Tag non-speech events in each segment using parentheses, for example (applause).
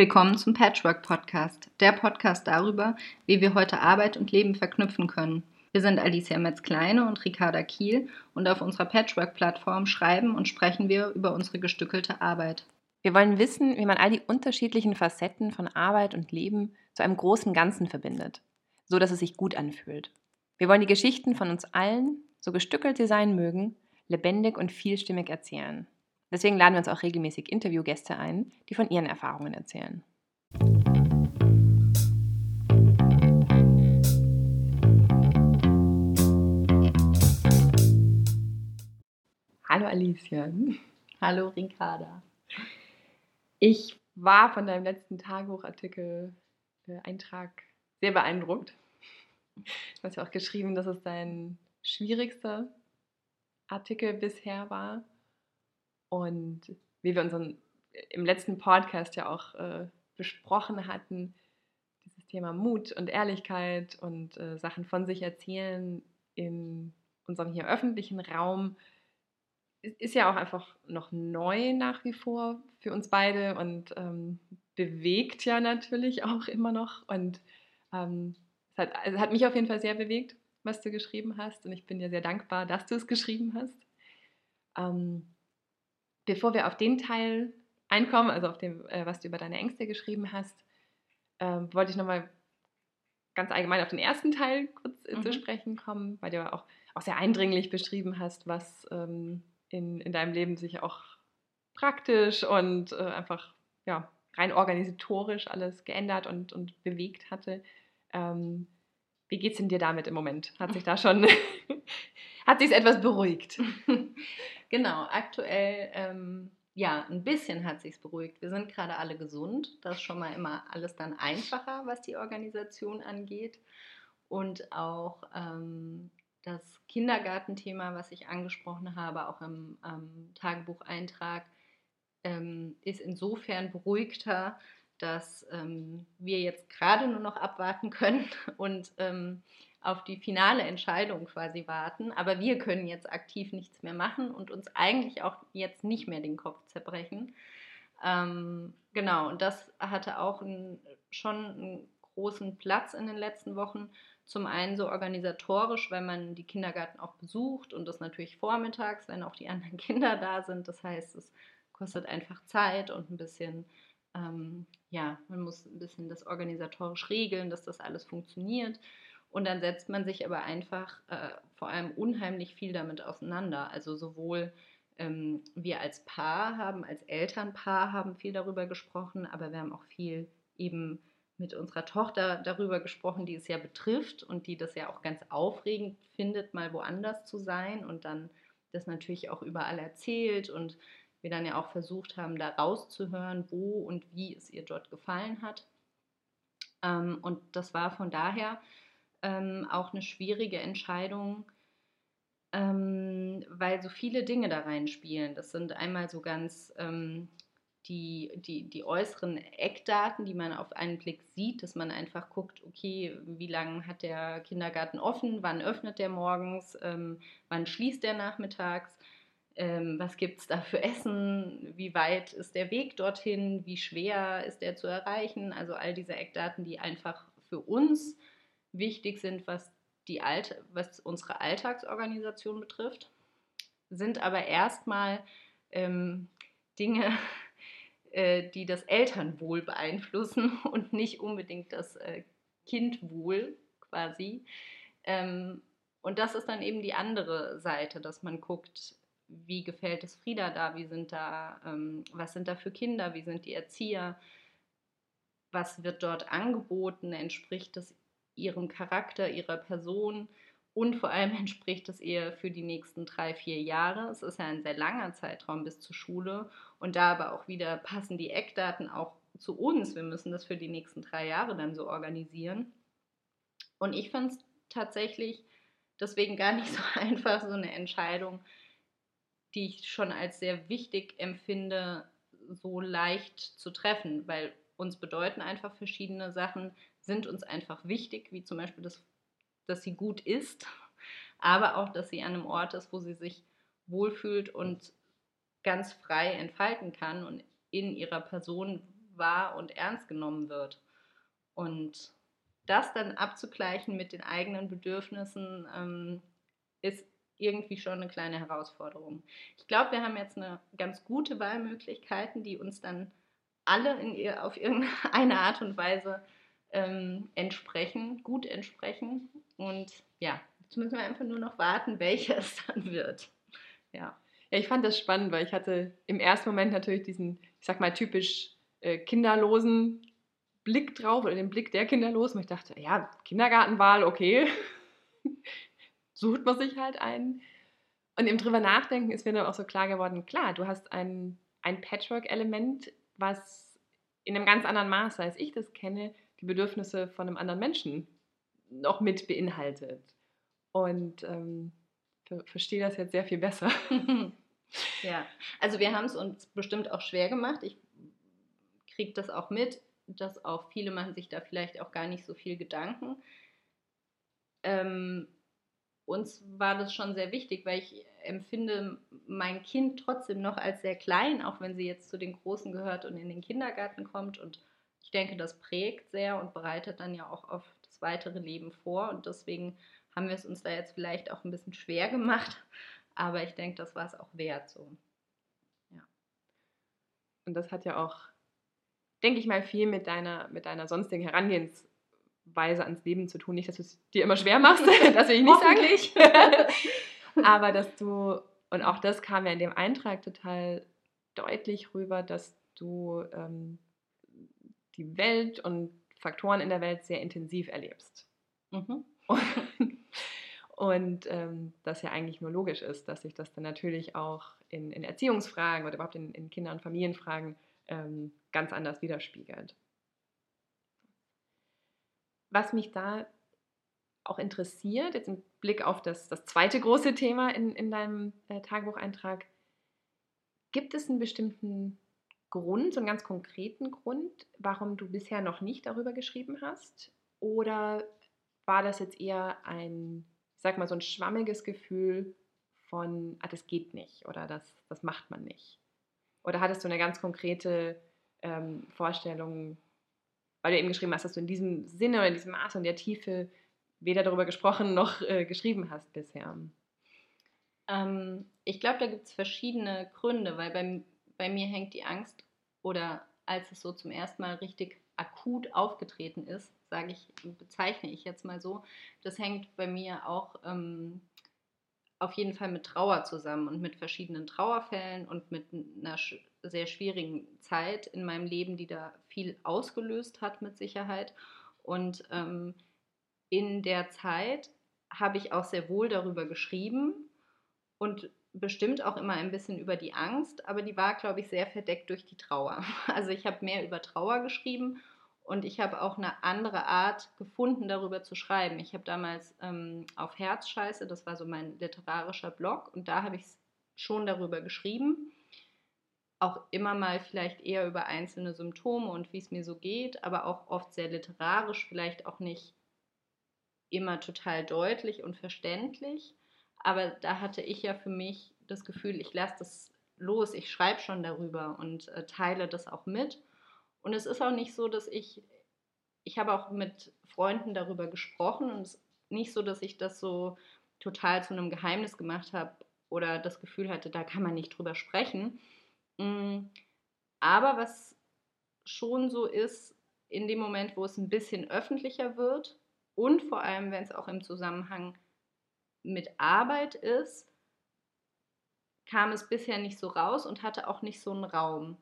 Willkommen zum Patchwork Podcast, der Podcast darüber, wie wir heute Arbeit und Leben verknüpfen können. Wir sind Alicia Metz-Kleine und Ricarda Kiel und auf unserer Patchwork-Plattform schreiben und sprechen wir über unsere gestückelte Arbeit. Wir wollen wissen, wie man all die unterschiedlichen Facetten von Arbeit und Leben zu einem großen Ganzen verbindet, so dass es sich gut anfühlt. Wir wollen die Geschichten von uns allen, so gestückelt sie sein mögen, lebendig und vielstimmig erzählen. Deswegen laden wir uns auch regelmäßig Interviewgäste ein, die von ihren Erfahrungen erzählen. Hallo Alicia. (laughs) Hallo Ricarda. Ich war von deinem letzten Tagebuchartikel, äh, Eintrag, sehr beeindruckt. Du hast ja auch geschrieben, dass es dein schwierigster Artikel bisher war. Und wie wir unseren im letzten Podcast ja auch äh, besprochen hatten, dieses Thema Mut und Ehrlichkeit und äh, Sachen von sich erzählen in unserem hier öffentlichen Raum, ist ja auch einfach noch neu nach wie vor für uns beide und ähm, bewegt ja natürlich (laughs) auch immer noch. Und ähm, es hat, also hat mich auf jeden Fall sehr bewegt, was du geschrieben hast. Und ich bin dir sehr dankbar, dass du es geschrieben hast. Ähm, bevor wir auf den Teil einkommen, also auf dem, äh, was du über deine Ängste geschrieben hast, äh, wollte ich nochmal ganz allgemein auf den ersten Teil kurz äh, mhm. zu sprechen kommen, weil du ja auch, auch sehr eindringlich beschrieben hast, was ähm, in, in deinem Leben sich auch praktisch und äh, einfach ja, rein organisatorisch alles geändert und, und bewegt hatte. Ähm, wie geht es denn dir damit im Moment? Hat sich da schon, (laughs) (laughs) hat sich etwas beruhigt? (laughs) genau, aktuell, ähm, ja, ein bisschen hat sich beruhigt. Wir sind gerade alle gesund. Das ist schon mal immer alles dann einfacher, was die Organisation angeht. Und auch ähm, das Kindergartenthema, was ich angesprochen habe, auch im ähm, Tagebucheintrag, ist insofern beruhigter, dass ähm, wir jetzt gerade nur noch abwarten (laughs) können und ähm, auf die finale Entscheidung quasi warten. Aber wir können jetzt aktiv nichts mehr machen und uns eigentlich auch jetzt nicht mehr den Kopf zerbrechen. Ähm, genau, und das hatte auch ein, schon einen großen Platz in den letzten Wochen. Zum einen so organisatorisch, weil man die Kindergarten auch besucht und das natürlich vormittags, wenn auch die anderen (laughs) Kinder da sind. Das heißt, es kostet einfach Zeit und ein bisschen ähm, ja, man muss ein bisschen das organisatorisch regeln, dass das alles funktioniert. Und dann setzt man sich aber einfach äh, vor allem unheimlich viel damit auseinander. Also sowohl ähm, wir als Paar haben, als Elternpaar haben viel darüber gesprochen, aber wir haben auch viel eben mit unserer Tochter darüber gesprochen, die es ja betrifft und die das ja auch ganz aufregend findet, mal woanders zu sein und dann das natürlich auch überall erzählt und wir dann ja auch versucht haben, da rauszuhören, wo und wie es ihr dort gefallen hat. Ähm, und das war von daher ähm, auch eine schwierige Entscheidung, ähm, weil so viele Dinge da reinspielen. Das sind einmal so ganz ähm, die, die, die äußeren Eckdaten, die man auf einen Blick sieht, dass man einfach guckt, okay, wie lange hat der Kindergarten offen, wann öffnet der morgens, ähm, wann schließt der nachmittags? Ähm, was gibt es da für Essen, wie weit ist der Weg dorthin, wie schwer ist der zu erreichen. Also all diese Eckdaten, die einfach für uns wichtig sind, was, die Alt was unsere Alltagsorganisation betrifft, sind aber erstmal ähm, Dinge, (laughs) äh, die das Elternwohl beeinflussen (laughs) und nicht unbedingt das äh, Kindwohl quasi. Ähm, und das ist dann eben die andere Seite, dass man guckt, wie gefällt es Frieda da, wie sind da, ähm, was sind da für Kinder, wie sind die Erzieher, was wird dort angeboten, entspricht es ihrem Charakter, ihrer Person und vor allem (laughs) entspricht es ihr für die nächsten drei, vier Jahre. Es ist ja ein sehr langer Zeitraum bis zur Schule und da aber auch wieder passen die Eckdaten auch zu uns. Wir müssen das für die nächsten drei Jahre dann so organisieren. Und ich finde es tatsächlich deswegen gar nicht (laughs) so einfach, so eine Entscheidung die ich schon als sehr wichtig empfinde, so leicht zu treffen, weil uns bedeuten einfach verschiedene Sachen, sind uns einfach wichtig, wie zum Beispiel, das, dass sie gut ist, aber auch, dass sie an einem Ort ist, wo sie sich wohlfühlt und ganz frei entfalten kann und in ihrer Person wahr und ernst genommen wird. Und das dann abzugleichen mit den eigenen Bedürfnissen ähm, ist irgendwie schon eine kleine Herausforderung. Ich glaube, wir haben jetzt eine ganz gute Wahlmöglichkeiten, die uns dann alle in, auf irgendeine Art und Weise ähm, entsprechen, gut entsprechen. Und ja, jetzt müssen wir einfach nur noch warten, (laughs) welcher es dann wird. Ja. Ja, ich fand das spannend, weil ich hatte im ersten Moment natürlich diesen, ich sag mal, typisch äh, kinderlosen Blick drauf oder den Blick der Kinderlosen. Und ich dachte, ja, Kindergartenwahl, okay. (laughs) Sucht man sich halt einen. Und im drüber nachdenken ist mir dann auch so klar geworden, klar, du hast ein, ein Patchwork-Element, was in einem ganz anderen Maße, als ich das kenne, die Bedürfnisse von einem anderen Menschen noch mit beinhaltet. Und ähm, verstehe das jetzt sehr viel besser. (laughs) ja, also wir haben es uns bestimmt auch schwer gemacht. Ich kriege das auch mit, dass auch viele machen sich da vielleicht auch gar nicht so viel Gedanken. Ähm, uns war das schon sehr wichtig, weil ich empfinde mein Kind trotzdem noch als sehr klein, auch wenn sie jetzt zu den Großen gehört und in den Kindergarten kommt. Und ich denke, das prägt sehr und bereitet dann ja auch auf das weitere Leben vor. Und deswegen haben wir es uns da jetzt vielleicht auch ein bisschen schwer gemacht. Aber ich denke, das war es auch wert so. Ja. Und das hat ja auch, denke ich mal, viel mit deiner, mit deiner sonstigen Herangehensweise ans Leben zu tun. Nicht, dass du es dir immer schwer machst, (laughs) das will ich nicht sagen. (laughs) Aber dass du, und auch das kam ja in dem Eintrag total deutlich rüber, dass du ähm, die Welt und Faktoren in der Welt sehr intensiv erlebst. Mhm. (laughs) Und ähm, das ja eigentlich nur logisch ist, dass sich das dann natürlich auch in, in Erziehungsfragen oder überhaupt in, in Kinder- und Familienfragen ähm, ganz anders widerspiegelt. Was mich da auch interessiert, jetzt im Blick auf das, das zweite große Thema in, in deinem äh, Tagebucheintrag, gibt es einen bestimmten Grund, so einen ganz konkreten Grund, warum du bisher noch nicht darüber geschrieben hast? Oder war das jetzt eher ein ich sag mal, so ein schwammiges Gefühl von, ah, das geht nicht oder das, das macht man nicht? Oder hattest du eine ganz konkrete ähm, Vorstellung, weil du eben geschrieben hast, dass du in diesem Sinne oder in diesem Maße und der Tiefe weder darüber gesprochen noch äh, geschrieben hast bisher? Ähm, ich glaube, da gibt es verschiedene Gründe, weil bei, bei mir hängt die Angst oder als es so zum ersten Mal richtig akut aufgetreten ist, sage ich, bezeichne ich jetzt mal so, das hängt bei mir auch ähm, auf jeden Fall mit Trauer zusammen und mit verschiedenen Trauerfällen und mit einer sehr schwierigen Zeit in meinem Leben, die da viel ausgelöst hat mit Sicherheit. Und ähm, in der Zeit habe ich auch sehr wohl darüber geschrieben und bestimmt auch immer ein bisschen über die Angst, aber die war, glaube ich, sehr verdeckt durch die Trauer. (laughs) Also ich habe mehr über Trauer geschrieben und ich habe auch eine andere Art gefunden, darüber zu schreiben. Ich habe damals ähm, auf Herzscheiße, das war so mein literarischer Blog, und da habe ich schon darüber geschrieben. Auch immer mal vielleicht eher über einzelne Symptome und wie es mir so geht, aber auch oft sehr literarisch, vielleicht auch nicht immer total deutlich und verständlich. Aber da hatte ich ja für mich das Gefühl, ich lasse das los, ich schreibe schon darüber und äh, teile das auch mit. Und es ist auch nicht so, dass ich, ich habe auch mit Freunden darüber gesprochen und es ist nicht so, dass ich das so total zu einem Geheimnis gemacht habe oder das Gefühl hatte, da kann man nicht drüber sprechen. Mm, aber was schon so ist, in dem Moment, wo es ein bisschen öffentlicher wird und vor allem, wenn es auch im Zusammenhang mit Arbeit ist, kam es bisher nicht so raus und hatte auch nicht so einen Raum.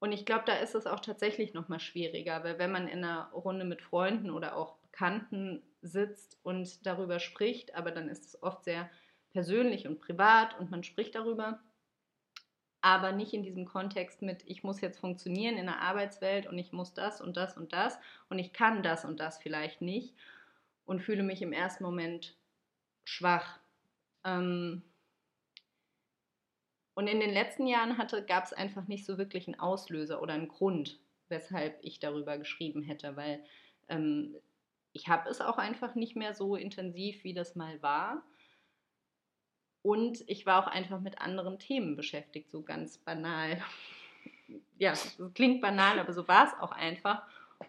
Und ich glaube, da ist es auch tatsächlich noch mal schwieriger, weil wenn man in einer Runde mit Freunden oder auch Bekannten sitzt und darüber spricht, aber dann ist es oft sehr persönlich und privat und man spricht darüber, aber nicht in diesem Kontext mit, ich muss jetzt funktionieren in der Arbeitswelt und ich muss das und das und das und ich kann das und das vielleicht nicht und fühle mich im ersten Moment schwach. Ähm, und in den letzten Jahren gab es einfach nicht so wirklich einen Auslöser oder einen Grund, weshalb ich darüber geschrieben hätte, weil ähm, ich habe es auch einfach nicht mehr so intensiv, wie das mal war. Und ich war auch einfach mit anderen Themen beschäftigt, so ganz banal. (laughs) ja, klingt banal, aber so war es auch einfach.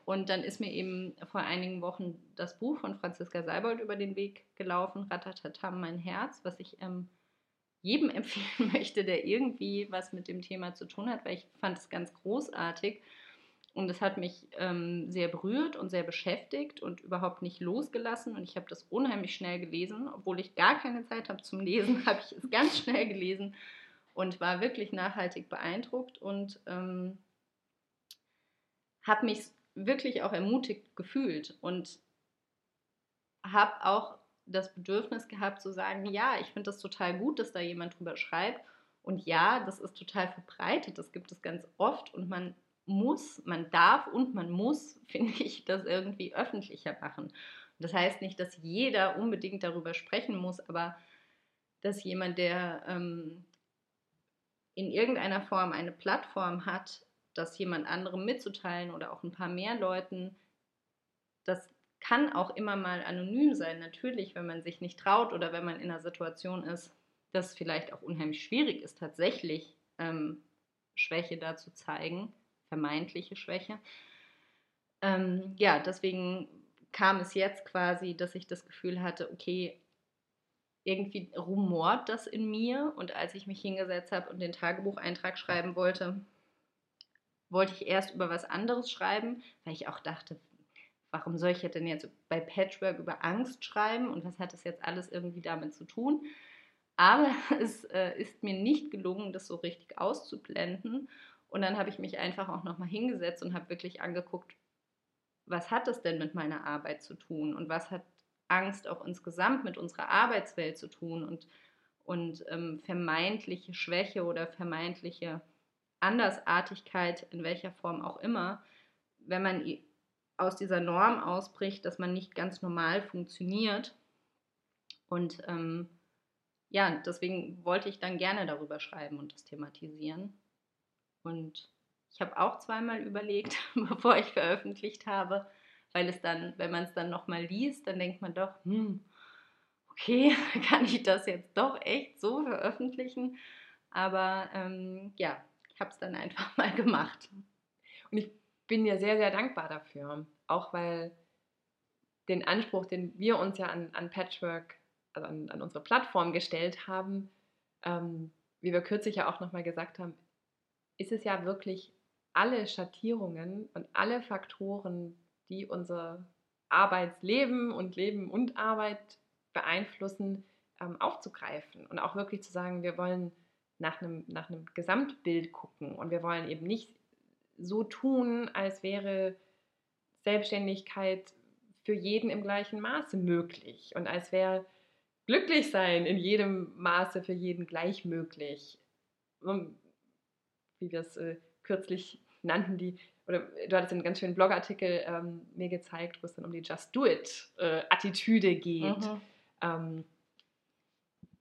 Und dann ist mir eben vor einigen Wochen das Buch von Franziska Seibold über den Weg gelaufen, Ratatatam, mein Herz, was ich ähm, jedem (laughs) empfehlen möchte, der irgendwie was mit dem Thema zu tun hat, weil ich fand es ganz großartig. Und es hat mich ähm, sehr berührt und sehr beschäftigt und überhaupt nicht losgelassen. Und ich habe das unheimlich schnell gelesen. Obwohl ich gar keine Zeit habe zum Lesen, (laughs) habe ich es ganz schnell gelesen und war wirklich nachhaltig beeindruckt und ähm, habe mich wirklich auch ermutigt gefühlt und habe auch das Bedürfnis gehabt zu sagen, ja, ich finde das total gut, dass da jemand drüber schreibt. Und ja, das ist total verbreitet, das gibt es ganz oft und man muss, man darf und man muss, (laughs) finde ich, das irgendwie öffentlicher machen. Das heißt nicht, dass jeder unbedingt darüber sprechen muss, aber dass jemand, der ähm, in irgendeiner Form eine Plattform hat, das jemand anderem mitzuteilen oder auch ein paar mehr Leuten, das kann auch immer mal anonym sein. Natürlich, wenn man sich nicht traut oder wenn man in einer Situation ist, dass es vielleicht auch unheimlich schwierig ist, tatsächlich ähm, Schwäche da zu zeigen, vermeintliche Schwäche. Ähm, ja, deswegen kam es jetzt quasi, dass ich das Gefühl hatte, okay, irgendwie rumort das in mir. Und als ich mich hingesetzt habe und den Tagebucheintrag schreiben wollte, wollte ich erst über was anderes schreiben, weil ich auch dachte, warum soll ich denn jetzt bei Patchwork über Angst schreiben und was hat das jetzt alles irgendwie damit zu tun? Aber (laughs) es äh, ist mir nicht gelungen, das so richtig auszublenden. Und dann habe ich mich einfach auch nochmal hingesetzt und habe wirklich angeguckt, was hat das denn mit meiner Arbeit zu tun und was hat Angst auch insgesamt mit unserer Arbeitswelt zu tun und, und ähm, vermeintliche Schwäche oder vermeintliche Andersartigkeit, in welcher Form auch immer, wenn man aus dieser Norm ausbricht, dass man nicht ganz normal funktioniert. Und ähm, ja, deswegen wollte ich dann gerne darüber schreiben und das thematisieren. Und ich habe auch zweimal überlegt, (laughs) bevor ich veröffentlicht habe, weil es dann, wenn man es dann nochmal liest, dann denkt man doch, hm, okay, (laughs) kann ich das jetzt doch echt so veröffentlichen? Aber ähm, ja, habe es dann einfach (laughs) mal gemacht. Und ich bin dir sehr, sehr dankbar dafür. Auch weil den Anspruch, den wir uns ja an, an Patchwork, also an, an unsere Plattform gestellt haben, ähm, wie wir kürzlich ja auch nochmal gesagt haben, ist es ja wirklich alle Schattierungen und alle Faktoren, die unser Arbeitsleben und Leben und Arbeit beeinflussen, ähm, aufzugreifen und auch wirklich zu sagen, wir wollen nach einem, nach einem Gesamtbild gucken und wir wollen eben nicht so tun, als wäre Selbstständigkeit für jeden im gleichen Maße möglich und als wäre glücklich sein in jedem Maße für jeden gleich möglich. Wie wir es äh, kürzlich nannten, die oder du hattest einen ganz schönen Blogartikel ähm, mir gezeigt, wo es dann um die Just Do It-Attitüde äh, geht. Mhm. Ähm,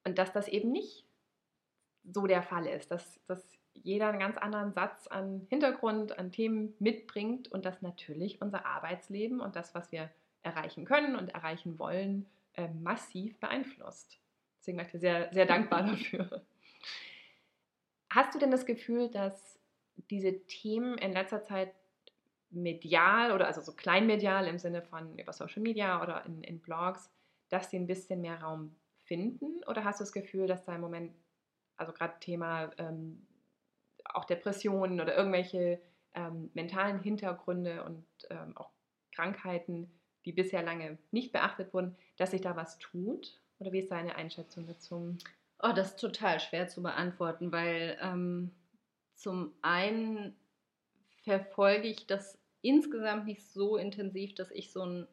und dass das eben nicht so der Fall ist, dass, dass jeder einen ganz anderen Satz an Hintergrund, an Themen mitbringt und dass natürlich unser Arbeitsleben und das, was wir erreichen können und erreichen wollen, äh, massiv beeinflusst. Deswegen war ich dir sehr, sehr dankbar dafür. Hast du denn das Gefühl, dass diese Themen in letzter Zeit medial oder also so kleinmedial im Sinne von über Social Media oder in, in Blogs, dass sie ein bisschen mehr Raum finden? Oder hast du das Gefühl, dass da im Moment, also gerade Thema ähm, auch Depressionen oder irgendwelche ähm, mentalen Hintergründe und ähm, auch Krankheiten, die bisher lange nicht beachtet wurden, dass sich da was tut? Oder wie ist deine Einschätzung dazu? Oh, das ist total schwer zu beantworten, weil ähm, zum einen verfolge ich das insgesamt nicht so intensiv, dass ich so einen,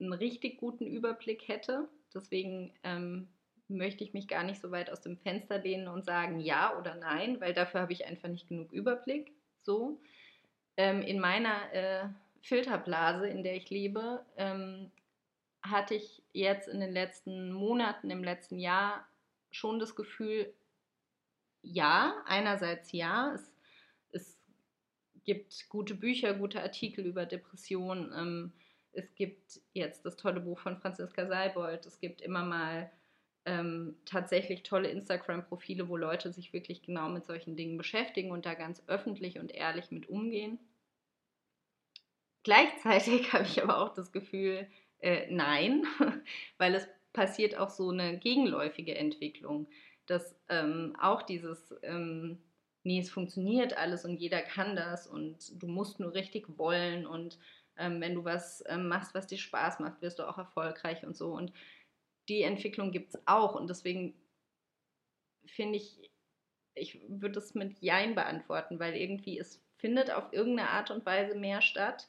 einen richtig guten Überblick hätte. Deswegen ähm, möchte ich mich gar nicht so weit aus dem Fenster lehnen und sagen ja oder nein, weil dafür habe ich einfach nicht genug Überblick. So. Ähm, in meiner äh, Filterblase, in der ich lebe, ähm, hatte ich jetzt in den letzten Monaten, im letzten Jahr schon das Gefühl, ja, einerseits ja, es, es gibt gute Bücher, gute Artikel über Depressionen. Ähm, es gibt jetzt das tolle Buch von Franziska Seibold. Es gibt immer mal ähm, tatsächlich tolle Instagram-Profile, wo Leute sich wirklich genau mit solchen Dingen beschäftigen und da ganz öffentlich und ehrlich mit umgehen. Gleichzeitig (laughs) habe ich aber auch das Gefühl, äh, nein, (laughs) weil es passiert auch so eine gegenläufige Entwicklung, dass ähm, auch dieses, ähm, nee, es funktioniert alles und jeder kann das und du musst nur richtig wollen und ähm, wenn du was ähm, machst, was dir Spaß macht, wirst du auch erfolgreich und so. Und die Entwicklung gibt es auch und deswegen finde ich, ich würde es mit Jein beantworten, weil irgendwie es findet auf irgendeine Art und Weise mehr statt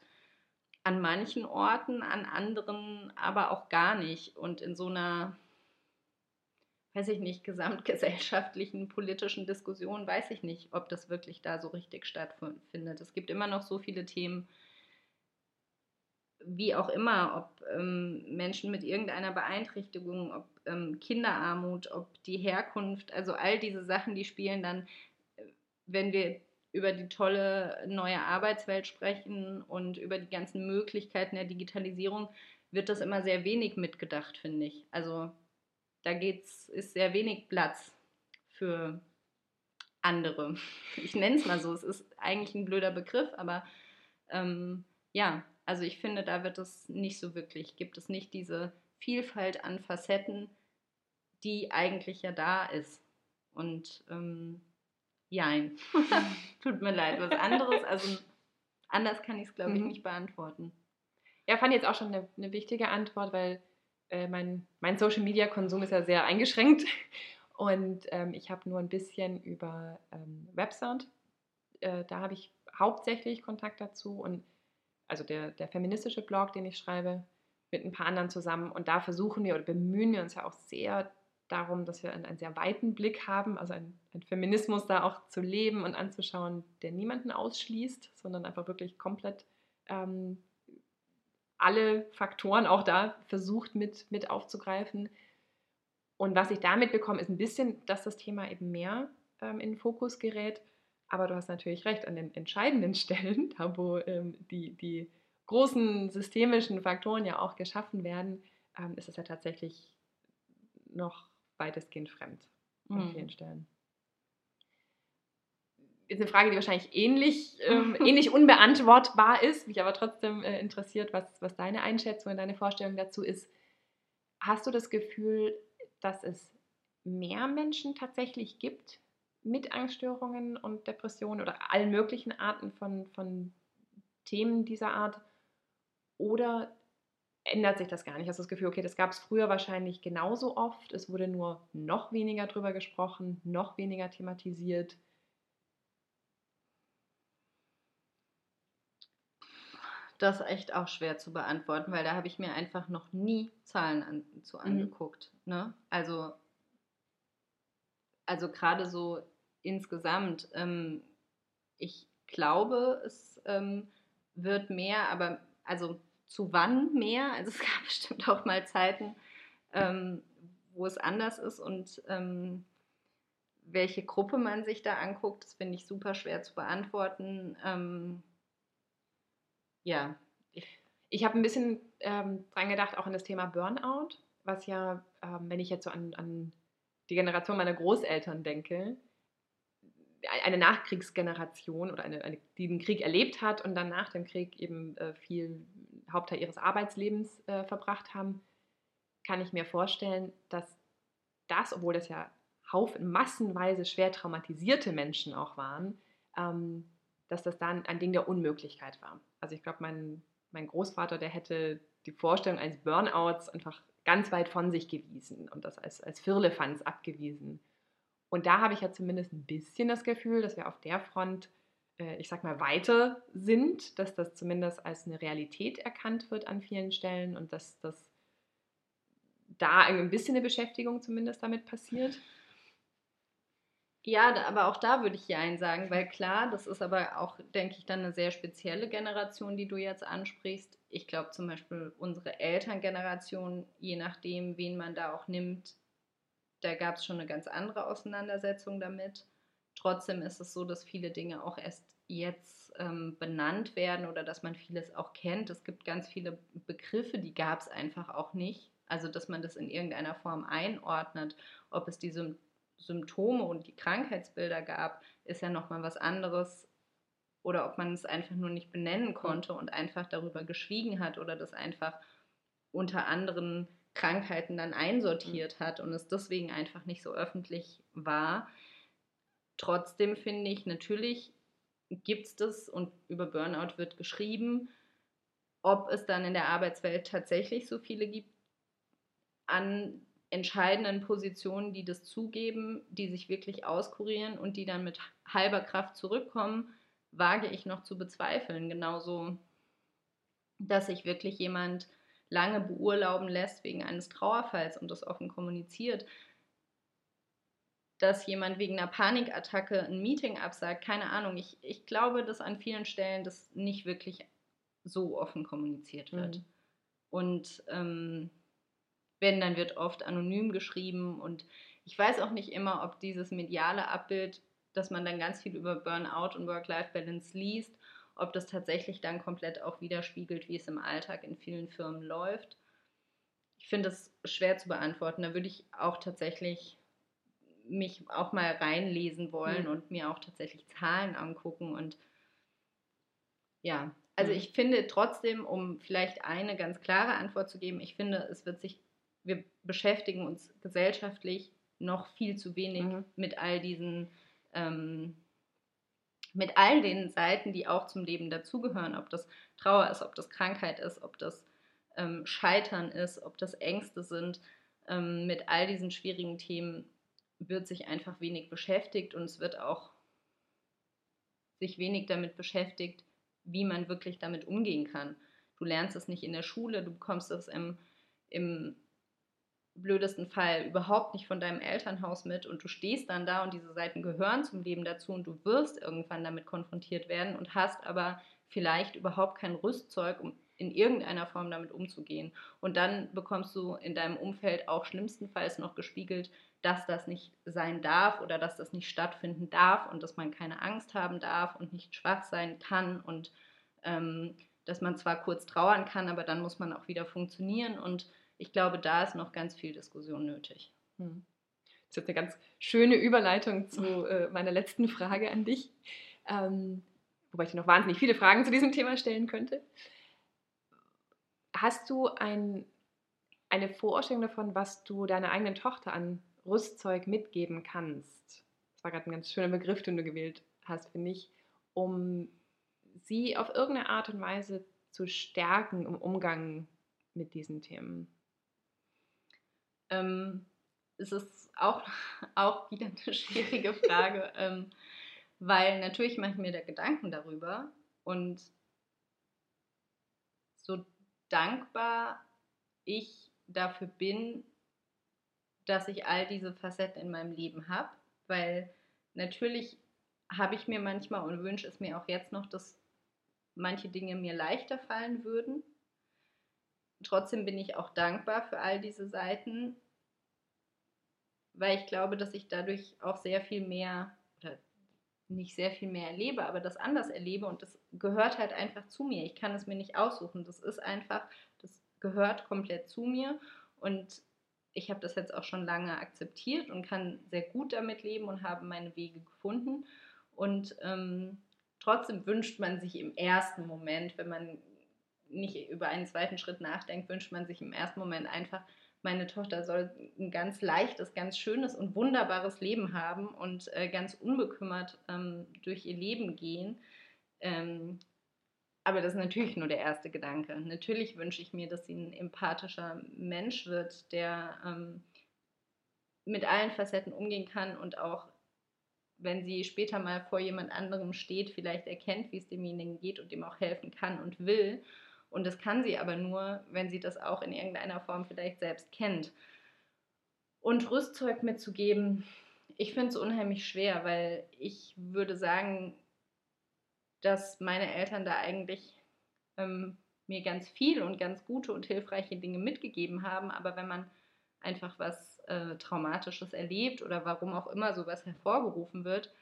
an manchen Orten, an anderen aber auch gar nicht. Und in so einer, weiß ich nicht, gesamtgesellschaftlichen politischen Diskussion weiß ich nicht, ob das wirklich da so richtig stattfindet. Es gibt immer noch so viele Themen, wie auch immer, ob ähm, Menschen mit irgendeiner Beeinträchtigung, ob ähm, Kinderarmut, ob die Herkunft, also all diese Sachen, die spielen dann, äh, wenn wir über die tolle neue Arbeitswelt sprechen und über die ganzen Möglichkeiten der Digitalisierung, wird das immer sehr wenig mitgedacht, finde ich. Also da geht's, ist sehr wenig Platz für andere. (laughs) Ich nenne es mal so. Es ist eigentlich ein blöder Begriff, aber ähm, ja, also ich finde, da wird es nicht so wirklich, gibt es nicht diese Vielfalt an Facetten, die eigentlich ja da ist. Und ähm, Jein. (laughs) Tut mir leid, was anderes. Also anders kann ich es, glaube ich, mhm. nicht beantworten. Ja, fand ich jetzt auch schon eine, eine wichtige Antwort, weil äh, mein, mein Social-Media-Konsum ist ja sehr eingeschränkt (laughs) und ähm, ich habe nur ein bisschen über ähm, Websound. Äh, da habe ich hauptsächlich Kontakt dazu und also der, der feministische Blog, den ich schreibe, mit ein paar anderen zusammen. Und da versuchen wir oder bemühen wir uns ja auch sehr darum, dass wir einen, einen sehr weiten Blick haben, also einen, Feminismus da auch zu leben und anzuschauen, der niemanden ausschließt, sondern einfach wirklich komplett ähm, alle Faktoren auch da versucht mit, mit aufzugreifen. Und was ich damit bekomme, ist ein bisschen, dass das Thema eben mehr ähm, in den Fokus gerät. Aber du hast natürlich recht, an den entscheidenden (laughs) Stellen, da wo ähm, die, die großen systemischen Faktoren ja auch geschaffen werden, ähm, ist es ja tatsächlich noch weitestgehend fremd an mhm. vielen Stellen. Ist eine Frage, die wahrscheinlich ähnlich, ähm, (laughs) ähnlich unbeantwortbar ist, mich aber trotzdem äh, interessiert, was, was deine Einschätzung und deine Vorstellung dazu ist. Hast du das Gefühl, dass es mehr Menschen tatsächlich gibt mit Angststörungen und Depressionen oder allen möglichen Arten von, von Themen dieser Art? Oder ändert sich das gar nicht. Hast du das Gefühl, okay, das gab es früher wahrscheinlich genauso oft. Es wurde nur noch weniger drüber gesprochen, noch weniger thematisiert. Das ist echt auch schwer zu beantworten, weil da habe ich mir einfach noch nie Zahlen an, zu mhm. angeguckt. Mhm. Ne? Also, also gerade so insgesamt, ähm, ich glaube, es ähm, wird mehr, aber also zu wann mehr. Also (laughs) es gab bestimmt auch mal Zeiten, ähm, wo es anders ist und ähm, welche Gruppe man sich da anguckt, das finde ich super schwer zu beantworten. Ähm, ja. Ich habe ein bisschen ähm, dran gedacht, auch an das Thema Burnout, was ja, wenn ich jetzt so an, an die Generation meiner Großeltern denke, eine Nachkriegsgeneration oder eine, eine, die den Krieg erlebt hat und dann nach dem Krieg eben äh, viel Hauptteil ihres Arbeitslebens äh, verbracht haben, kann ich mir vorstellen, dass das, obwohl das ja Haufen, massenweise schwer traumatisierte Menschen auch waren, ähm, dass das dann ein Ding der Unmöglichkeit war. Also ich glaube, mein, mein Großvater, der hätte die Vorstellung eines Burnouts einfach ganz weit von sich gewiesen und das als, als Firlefanz abgewiesen. Und da habe ich ja zumindest ein bisschen das Gefühl, dass wir auf der Front äh, ich sag mal, weiter sind, dass das zumindest als eine Realität erkannt wird an vielen Stellen und dass das da ein bisschen eine Beschäftigung zumindest damit passiert? Ja, aber auch da würde ich Ja sagen, weil klar, das ist aber auch, denke ich, dann eine sehr spezielle Generation, die du jetzt ansprichst. Ich glaube zum Beispiel unsere Elterngeneration, je nachdem, wen man da auch nimmt, da gab es schon eine ganz andere Auseinandersetzung damit. Trotzdem ist es so, dass viele Dinge auch erst jetzt ähm, benannt werden oder dass man vieles auch kennt. Es gibt ganz viele Begriffe, die gab es einfach auch nicht. Also dass man das in irgendeiner Form einordnet, ob es diese Symptome und die Krankheitsbilder gab, ist ja nochmal was anderes. Oder ob man es einfach nur nicht benennen konnte und einfach darüber geschwiegen hat oder das einfach unter anderen Krankheiten dann einsortiert hat und es deswegen einfach nicht so öffentlich war. Trotzdem finde ich, natürlich gibt es das und über Burnout wird geschrieben. Ob es dann in der Arbeitswelt tatsächlich so viele gibt an entscheidenden Positionen, die das zugeben, die sich wirklich auskurieren und die dann mit halber Kraft zurückkommen, wage ich noch zu bezweifeln. Genauso, dass sich wirklich jemand lange beurlauben lässt wegen eines Trauerfalls und das offen kommuniziert, dass jemand wegen einer Panikattacke ein Meeting absagt, keine Ahnung. Ich, ich glaube, dass an vielen Stellen das nicht wirklich so offen kommuniziert wird. Mhm. Und ähm, wenn, dann wird oft anonym geschrieben und ich weiß auch nicht immer, ob dieses mediale Abbild, dass man dann ganz viel über Burnout und Work-Life-Balance liest, ob das tatsächlich dann komplett auch widerspiegelt, wie es im Alltag in vielen Firmen läuft. Ich finde es schwer zu beantworten. Da würde ich auch tatsächlich mich auch mal reinlesen wollen mhm. und mir auch tatsächlich Zahlen angucken. Und ja, also mhm. ich finde trotzdem, um vielleicht eine ganz klare Antwort zu geben, ich finde, es wird sich, wir beschäftigen uns gesellschaftlich noch viel zu wenig mhm. mit all diesen, ähm, mit all den Seiten, die auch zum Leben dazugehören, ob das Trauer ist, ob das Krankheit ist, ob das ähm, Scheitern ist, ob das Ängste sind. Ähm, mit all diesen schwierigen Themen wird sich einfach wenig beschäftigt und es wird auch sich wenig damit beschäftigt, wie man wirklich damit umgehen kann. Du lernst es nicht in der Schule, du bekommst es im, im blödesten Fall überhaupt nicht von deinem Elternhaus mit und du stehst dann da und diese Seiten gehören zum Leben dazu und du wirst irgendwann damit konfrontiert werden und hast aber vielleicht überhaupt kein Rüstzeug, um in irgendeiner Form damit umzugehen. Und dann bekommst du in deinem Umfeld auch schlimmstenfalls noch gespiegelt, dass das nicht sein darf oder dass das nicht stattfinden darf und dass man keine Angst haben darf und nicht schwach sein kann und ähm, dass man zwar kurz trauern kann, aber dann muss man auch wieder funktionieren und ich glaube, da ist noch ganz viel Diskussion nötig. Hm. Das ist jetzt eine ganz schöne Überleitung zu (laughs) äh, meiner letzten Frage an dich, ähm, wobei ich dir noch wahnsinnig viele Fragen zu diesem Thema stellen könnte. Hast du ein, eine Vorstellung davon, was du deiner eigenen Tochter an Rüstzeug mitgeben kannst. Das war gerade ein ganz schöner Begriff, den du gewählt hast, finde ich, um sie auf irgendeine Art und Weise zu stärken im Umgang mit diesen Themen? Ähm, es ist auch, (laughs) auch wieder eine schwierige Frage, (laughs) ähm, weil natürlich mache ich mir da Gedanken darüber und so dankbar ich dafür bin, dass ich all diese Facetten in meinem Leben habe, weil natürlich habe ich mir manchmal und wünsche es mir auch jetzt noch, dass manche Dinge mir leichter fallen würden. Trotzdem bin ich auch dankbar für all diese Seiten, weil ich glaube, dass ich dadurch auch sehr viel mehr oder nicht sehr viel mehr erlebe, aber das anders erlebe und das gehört halt einfach zu mir. Ich kann es mir nicht aussuchen. Das ist einfach, das gehört komplett zu mir und ich habe das jetzt auch schon lange akzeptiert und kann sehr gut damit leben und habe meine Wege gefunden. Und ähm, trotzdem wünscht man sich im ersten Moment, wenn man nicht über einen zweiten Schritt nachdenkt, wünscht man sich im ersten Moment einfach, meine Tochter soll ein ganz leichtes, ganz schönes und wunderbares Leben haben und äh, ganz unbekümmert ähm, durch ihr Leben gehen. Ähm, aber das ist natürlich nur der erste Gedanke. Natürlich wünsche ich mir, dass sie ein empathischer Mensch wird, der ähm, mit allen Facetten umgehen kann und auch, wenn sie später mal vor jemand anderem steht, vielleicht erkennt, wie es demjenigen geht und dem auch helfen kann und will. Und das kann sie aber nur, wenn sie das auch in irgendeiner Form vielleicht selbst kennt. Und Rüstzeug mitzugeben, ich finde es unheimlich schwer, weil ich würde sagen, dass meine Eltern da eigentlich ähm, mir ganz viel und ganz gute und hilfreiche Dinge mitgegeben haben. Aber wenn man einfach was äh, Traumatisches erlebt oder warum auch immer sowas hervorgerufen wird,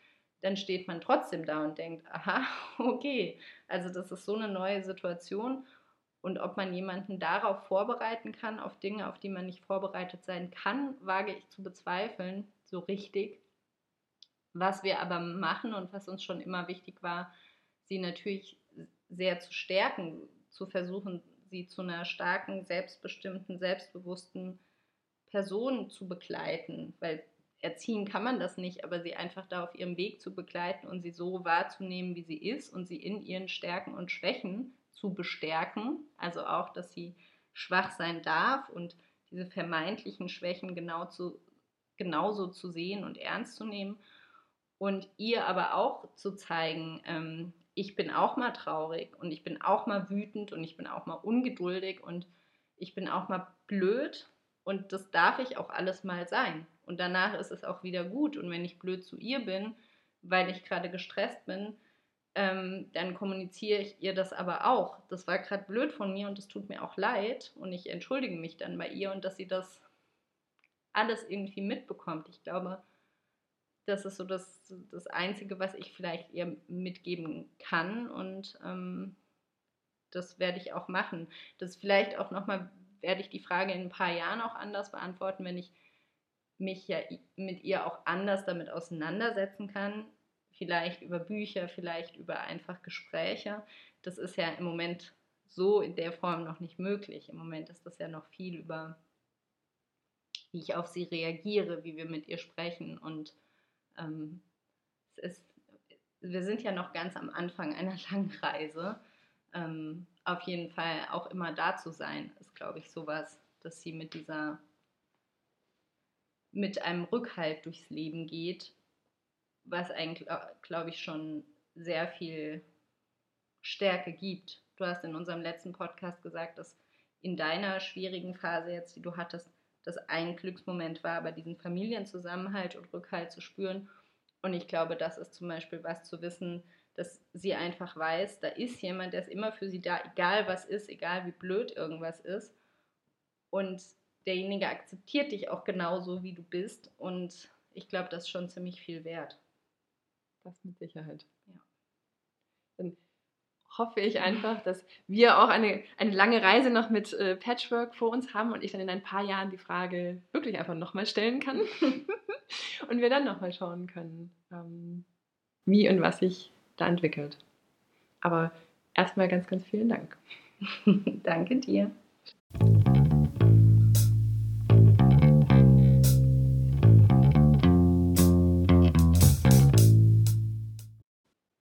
dann steht man trotzdem da und denkt, aha, (laughs) okay, also das ist so eine neue Situation und ob man jemanden darauf vorbereiten kann, auf Dinge, auf die man nicht vorbereitet sein kann, wage ich zu bezweifeln, so richtig. Was wir aber machen und was uns schon immer wichtig war, sie natürlich sehr zu stärken, zu versuchen, sie zu einer starken, selbstbestimmten, selbstbewussten Person zu begleiten, weil erziehen kann man das nicht, aber sie einfach da auf ihrem Weg zu begleiten und sie so wahrzunehmen, wie sie ist und sie in ihren Stärken und Schwächen zu bestärken, also auch, dass sie schwach sein darf und diese vermeintlichen Schwächen genau zu, genauso zu sehen und ernst zu nehmen und ihr aber auch zu zeigen, ähm, ich bin auch mal traurig und ich bin auch mal wütend und ich bin auch mal ungeduldig und ich bin auch mal blöd und das darf ich auch alles mal sein. Und danach ist es auch wieder gut. Und wenn ich blöd zu ihr bin, weil ich gerade gestresst bin, ähm, dann kommuniziere ich ihr das aber auch. Das war gerade blöd von mir und es tut mir auch leid. Und ich entschuldige mich dann bei ihr und dass sie das alles irgendwie mitbekommt. Ich glaube, das ist so das, das Einzige, was ich vielleicht ihr mitgeben kann. Und ähm, das werde ich auch machen. Das vielleicht auch nochmal, werde ich die Frage in ein paar Jahren auch anders beantworten, wenn ich mich ja mit ihr auch anders damit auseinandersetzen kann. Vielleicht über Bücher, vielleicht über einfach Gespräche. Das ist ja im Moment so in der Form noch nicht möglich. Im Moment ist das ja noch viel über, wie ich auf sie reagiere, wie wir mit ihr sprechen. Und ähm, es ist, wir sind ja noch ganz am Anfang einer (laughs) langen Reise. Ähm, auf jeden Fall auch immer da zu sein, ist, glaube ich, sowas, dass sie mit dieser mit einem Rückhalt durchs Leben geht, was eigentlich, glaube ich, schon sehr viel Stärke gibt. Du hast in unserem letzten Podcast gesagt, dass in deiner schwierigen Phase jetzt, die du hattest, das ein Glücksmoment war, aber diesen Familienzusammenhalt und Rückhalt zu spüren. Und ich glaube, das ist zum Beispiel was zu wissen, dass sie einfach weiß, da ist jemand, der ist immer für sie da, egal was ist, egal wie blöd irgendwas ist. Und derjenige akzeptiert dich auch genauso, wie du bist. Und ich glaube, das ist schon ziemlich viel wert. Das mit Sicherheit. Ja. Dann hoffe ich einfach, dass wir auch eine, eine lange Reise noch mit äh, Patchwork vor uns haben und ich dann in ein paar Jahren die Frage wirklich einfach nochmal stellen kann (laughs) und wir dann nochmal schauen können, ähm, wie und was sich da entwickelt. Aber erstmal ganz, ganz vielen Dank. (laughs) Danke dir.